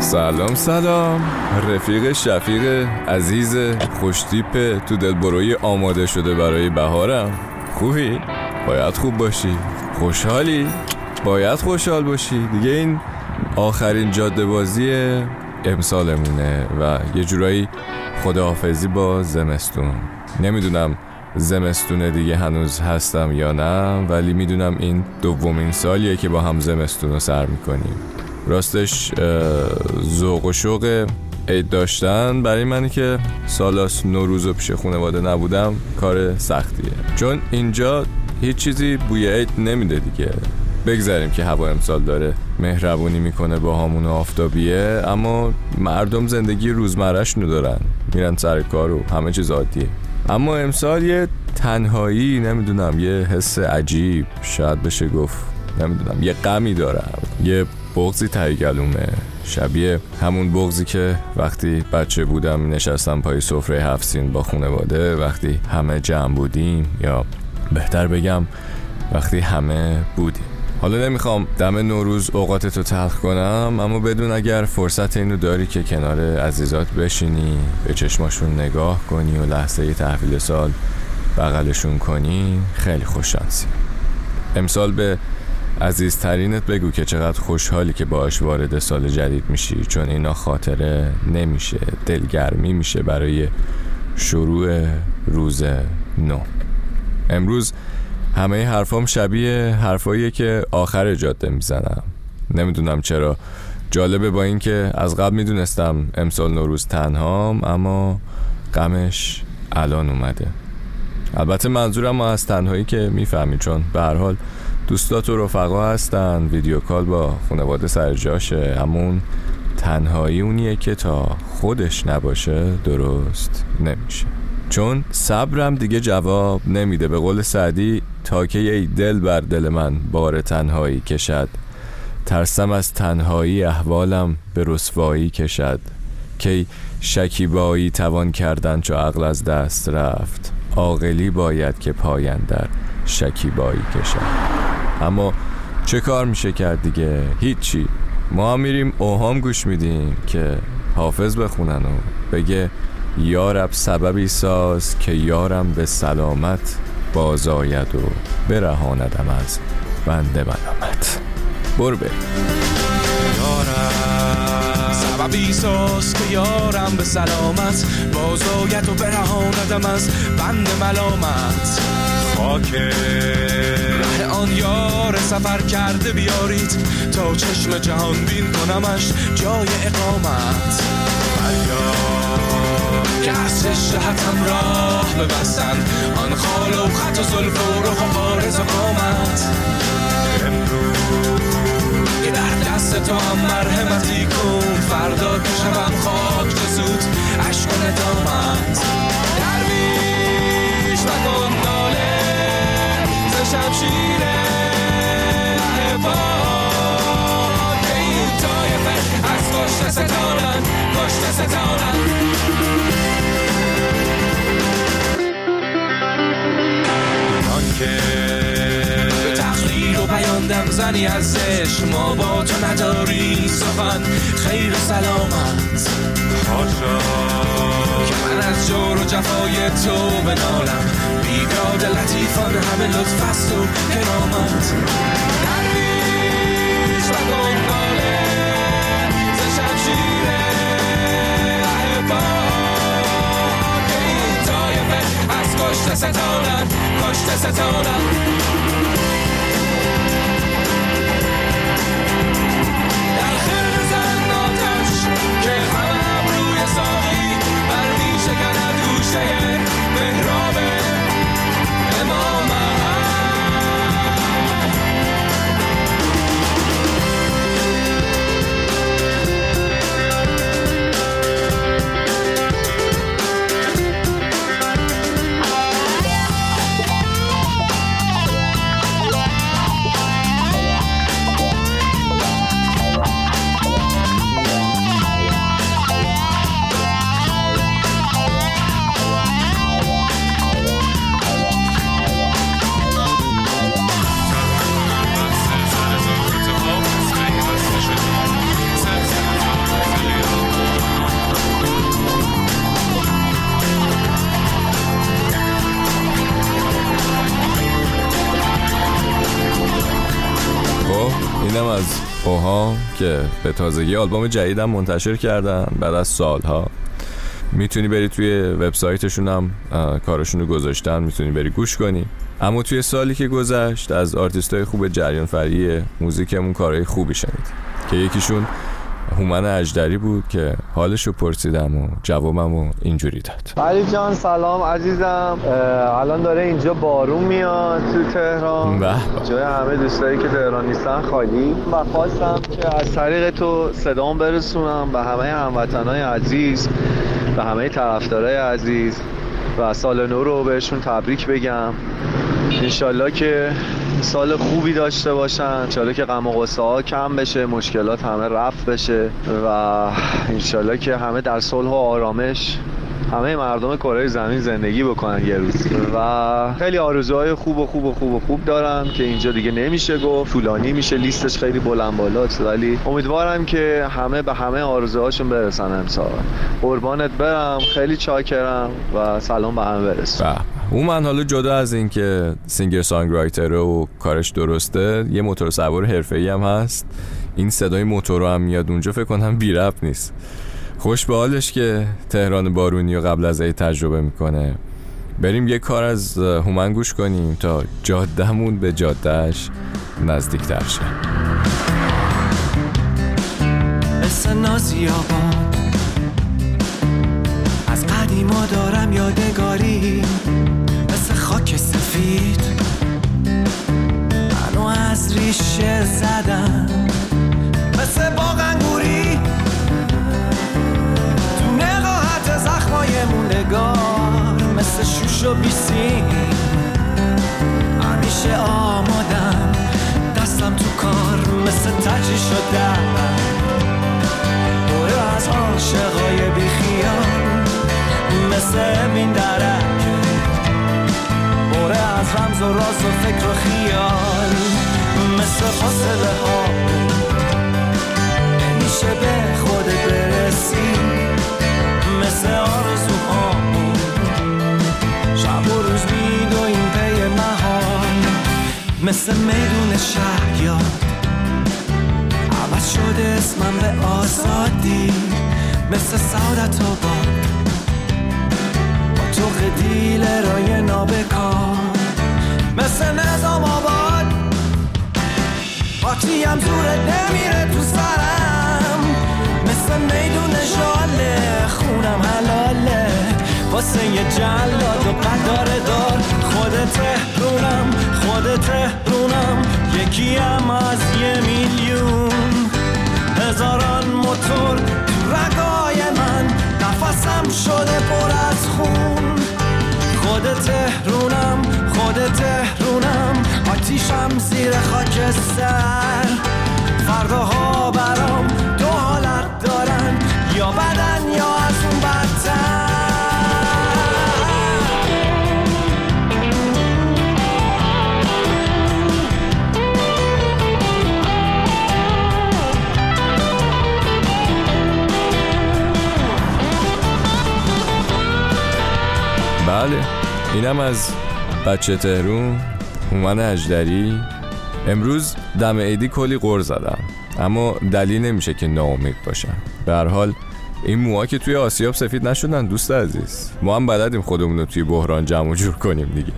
سلام سلام. رفیق شفیق عزیز خوشتیپ تو دلبروی آماده شده برای بهارم. خوبی؟ باید خوب باشی. خوشحالی؟ باید خوشحال باشی. دیگه این آخرین جاده بازی امسالمونه و یه جورایی خداحافظی با زمستون. نمی‌دونم زمستون دیگه هنوز هستم یا نه ولی می‌دونم این دومین سالیه که با هم زمستون رو سر می‌کنیم. راستش ذوق و شوق عید داشتن برای منی که سالاس نوروز و پیش خانواده نبودم کار سختیه. چون اینجا هیچ چیزی بوی عید نمیده دیگه. بگذاریم که هوا امسال داره مهربونی می‌کنه با همون آفتابیه اما مردم زندگی روزمرش دارن. میرن سر کار و همه چیز عادیه. اما امسال یه تنهایی نمی‌دونم یه حس عجیب. شاید بشه گفت نمی‌دونم یه غمی دارم. یه بغزی تایی گلومه شبیه همون بغزی که وقتی بچه بودم نشستم پای سفره هفت با خانواده وقتی همه جمع بودیم یا بهتر بگم وقتی همه بودیم. حالا نمی‌خوام دم نوروز اوقاتتو تلخ کنم اما بدون اگر فرصت اینو داری که کنار عزیزات بشینی به چشماشون نگاه کنی و لحظه تحویل سال بغلشون کنی خیلی خوششانسی. امسال به عزیزترینت بگو که چقدر خوشحالی که باش وارد سال جدید میشی چون اینا خاطره نمیشه دلگرمی میشه برای شروع روز نو. امروز همه حرفام شبیه حرفاییه که آخر جاده می‌زنم. نمی‌دونم چرا. جالبه با اینکه از قبل می‌دونستم امسال نوروز تنهام اما غمش الان اومده. البته منظورم از تنهایی که می‌فهمی چون به هر حال دوستات و رفقا هستن. ویدیو کال با خانواده سر جاشه. همون تنهایی اونیه که تا خودش نباشه درست نمیشه. چون صبرم دیگه جواب نمیده. به قول سعدی تا که ای دل بر دل من بار تنهایی کشد ترسم از تنهایی احوالم به رسوایی کشد. کی شکیبایی توان کردن چو عقل از دست رفت. عاقلی باید که پایندر شکیبایی کشد. اما چه کار میشه کرد دیگه؟ هیچی. ما میریم اوهام گوش میدیم که حافظ بخونن و بگه یارب سببی ساز که یارم به سلامت بازاید و برهاندم از بنده ملامت. برو بریم. سببی ساز که یارم به سلامت. بازاید و برهاندم از بند ملامت. خاک. ره آن یار سفر کرده بیارید. تا چشم جهان بین کنمش جای اقامت. که از شهتم راه ببستن. آن خال و خط و زلف و رخ و آرز و قامت. امروز که در دست تو هم مرحمتی کن. زنی ازش. ما با تو نداری سخن. خیر سلامت. خاشا که من از جور و جفای تو بنالم. بیداد لطیفان همه لطف است و کرامت. درویش و گنگاله ز شمشیر که این طایفه از کشت ستانن کشت ستانن اوها که به تازگی آلبوم جدیدم منتشر کردن بعد از سالها. می‌تونی بری توی وبسایتشون هم کارشون رو گذاشتن می‌تونی بری گوش کنی. اما توی سالی که گذشت از های خوب جریان فری موزیکمون کارهای خوبی شنید. که یکیشون هومن اجدری بود که حالش رو پرسیدم و جوابم رو اینجوری داد. علی جان سلام عزیزم. الان داره اینجا بارون میاد تو تهران. جای همه دوستایی که تهران نیستن خالی. و خواستم که از طریق تو صدام برسونم به همه هموطنهای عزیز به همه طرفدارای عزیز و سال نو رو بهشون تبریک بگم. انشالله که سال خوبی داشته باشن. انشالله که غم و ها کم بشه مشکلات همه رفت بشه و انشالله که همه در صلح و آرامش همه مردم کره زمین زندگی بکنن یه روز. و خیلی آرزوهای خوب و خوب و خوب و خوب دارم که اینجا دیگه نمیشه گفت. طولانی میشه لیستش خیلی بلند بالاست. ولی امیدوارم که همه به همه آرزوهاشون برسن امسال. قربانت برم. خیلی چاکرم و سلام به همه برس اون من حالا جدا از اینکه سینگر سانگ رایتر و کارش درسته یه موتور سوار حرفه‌ای هم هست. این صدای موتور رو هم میاد اونجا فکر کنم بی نیست. خوش به حالش که تهران بارونی و قبل از ای تجربه می‌کنه. بریم یه کار از هومن گوش کنیم تا جادهمون به جادهش نزدیک تر شه. مثل از قدیما دارم یادگاری. مثل خاک سفید. منو از ریشه زدم مثل باغ انگوری. و راز و فکر و خیال. مثل فاصله ها. هم زورت نمیره تو سرم. مثل میدون شاله خونم حلاله. واسه یه جلاد و قدار دار خود تهرونم خود تهرونم. یکیم از یه میلیون. هزاران موتور تو رگای من نفسم شده پر از خون. خود تهرونم خود تهرونم. آتیشم زیر خاکستر. فرداها برام دو حالت دارن یا بدن یا از اون بدتر. بله اینم از بچه تهرون. هومن اجدری. امروز دم عیدی کلی قر زدم. اما دلیل نمیشه که ناامید باشم. به هر حال این موها که توی آسیاب سفید نشدن دوست عزیز. ما هم بلدیم خودمون رو توی بحران جمع جور کنیم دیگه.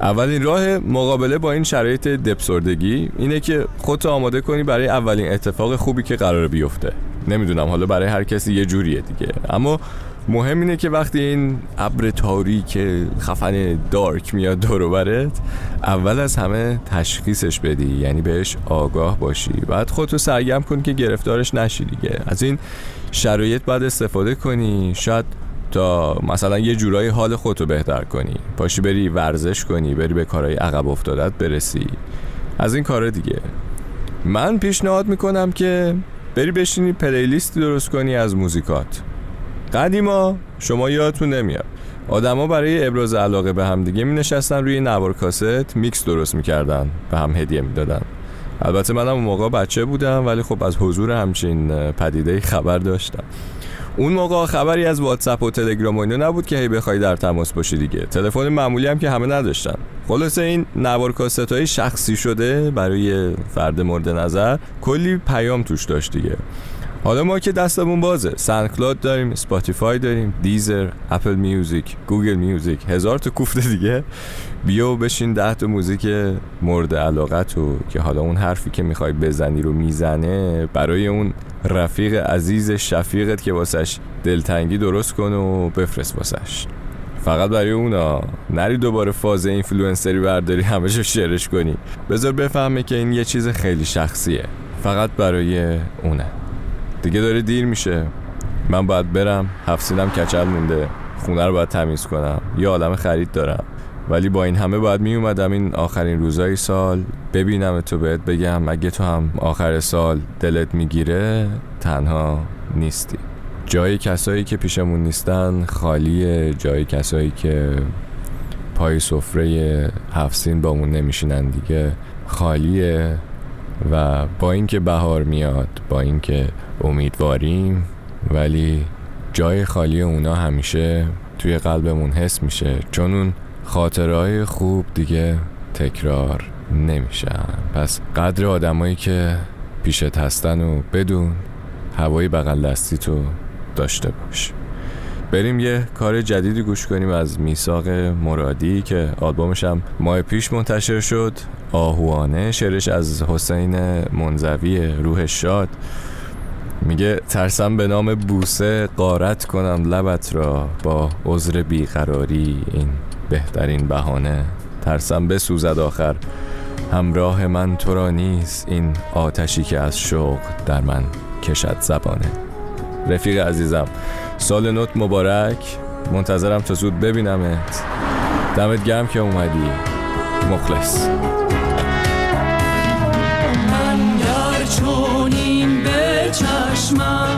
اولین راه مقابله با این شرایط دپسردگی اینه که خودتو آماده کنی برای اولین اتفاق خوبی که قرار بیفته. نمی‌دونم حالا برای هر کسی یه جوریه دیگه. اما مهم اینه که وقتی این ابر تاریک خفن دارک میاد دور برت اول از همه تشخیصش بدی یعنی بهش آگاه باشی. بعد خودتو سرگرم کن که گرفتارش نشی دیگه. از این شرایط باید استفاده کنی. شاید تا مثلا یه جورایی حال خودتو بهتر کنی. پاشی بری ورزش کنی بری به کارهای عقب افتادت برسی. از این کار دیگه. من پیشنهاد می‌کنم که بری بشینی playlist ی درست کنی از موزیکات. قدیما شما یادتون نمیاد. آدما برای ابراز علاقه به هم دیگه می نشستن روی نوار کاست میکس درست می‌کردن به هم هدیه می‌دادن. البته منم اون موقع بچه بودم ولی خب از حضور همچین پدیده خبر داشتم. اون موقع خبری از واتساپ و تلگرام و اینو نبود که هی بخوای در تماس باشی دیگه. تلفن معمولی هم که همه نداشتن. خلاصه این نوار کاست های شخصی شده برای فرد مورد نظر کلی پیام توش داشت دیگه. حالا ما که دستمون بازه. SoundCloud داریم Spotify داریم Deezer Apple Music Google Music. هزار تا کوفته دیگه. بیا و بشین ده تا موزیک مورد علاقت و که حالا اون حرفی که می‌خوای بزنی رو می‌زنه برای اون رفیق عزیز شفیقت که واسش دلتنگی درست کن و بفرست واسش. فقط برای اونا. نری دوباره فاز اینفلوئنسری برداری همشو شیرش کنی. بذار بفهمه که این یه چیز خیلی شخصیه. فقط برای اونه. دیگه داره دیر میشه. من باید برم هفت کچل مونده. خونه رو باید تمیز کنم. یه عالم خرید دارم. ولی با این همه باید می اومدم این آخرین روزای سال. ببینم تو بهت بگم اگه تو هم آخر سال دلت می‌گیره تنها نیستی. جای کسایی که پیشمون نیستن خالیه. جای کسایی که پای سفره هفسین بامون نمیشینن دیگه. خالیه. و با اینکه بهار میاد با اینکه امیدواریم ولی جای خالی اونا همیشه توی قلبمون حس میشه چون اون خاطرهای خوب دیگه تکرار نمیشن. پس قدر آدمایی که پیشت هستن و بدون هوای بغل دستی تو داشته باش. بریم یه کار جدیدی گوش کنیم از میساق مرادی که آلبومش هم ماه پیش منتشر شد. آهوانه شعرش از حسین منزوی روح شاد. میگه ترسم به نام بوسه قارت کنم لبت را با عذر بیقراری. این بهترین بهانه. ترسم بسوزد آخر. همراه من تو را نیست. این آتشی که از شوق در من کشد زبانه. رفیق عزیزم سال نوت مبارک. منتظرم تا زود ببینمت. دمت گرم که اومدی. مخلص. من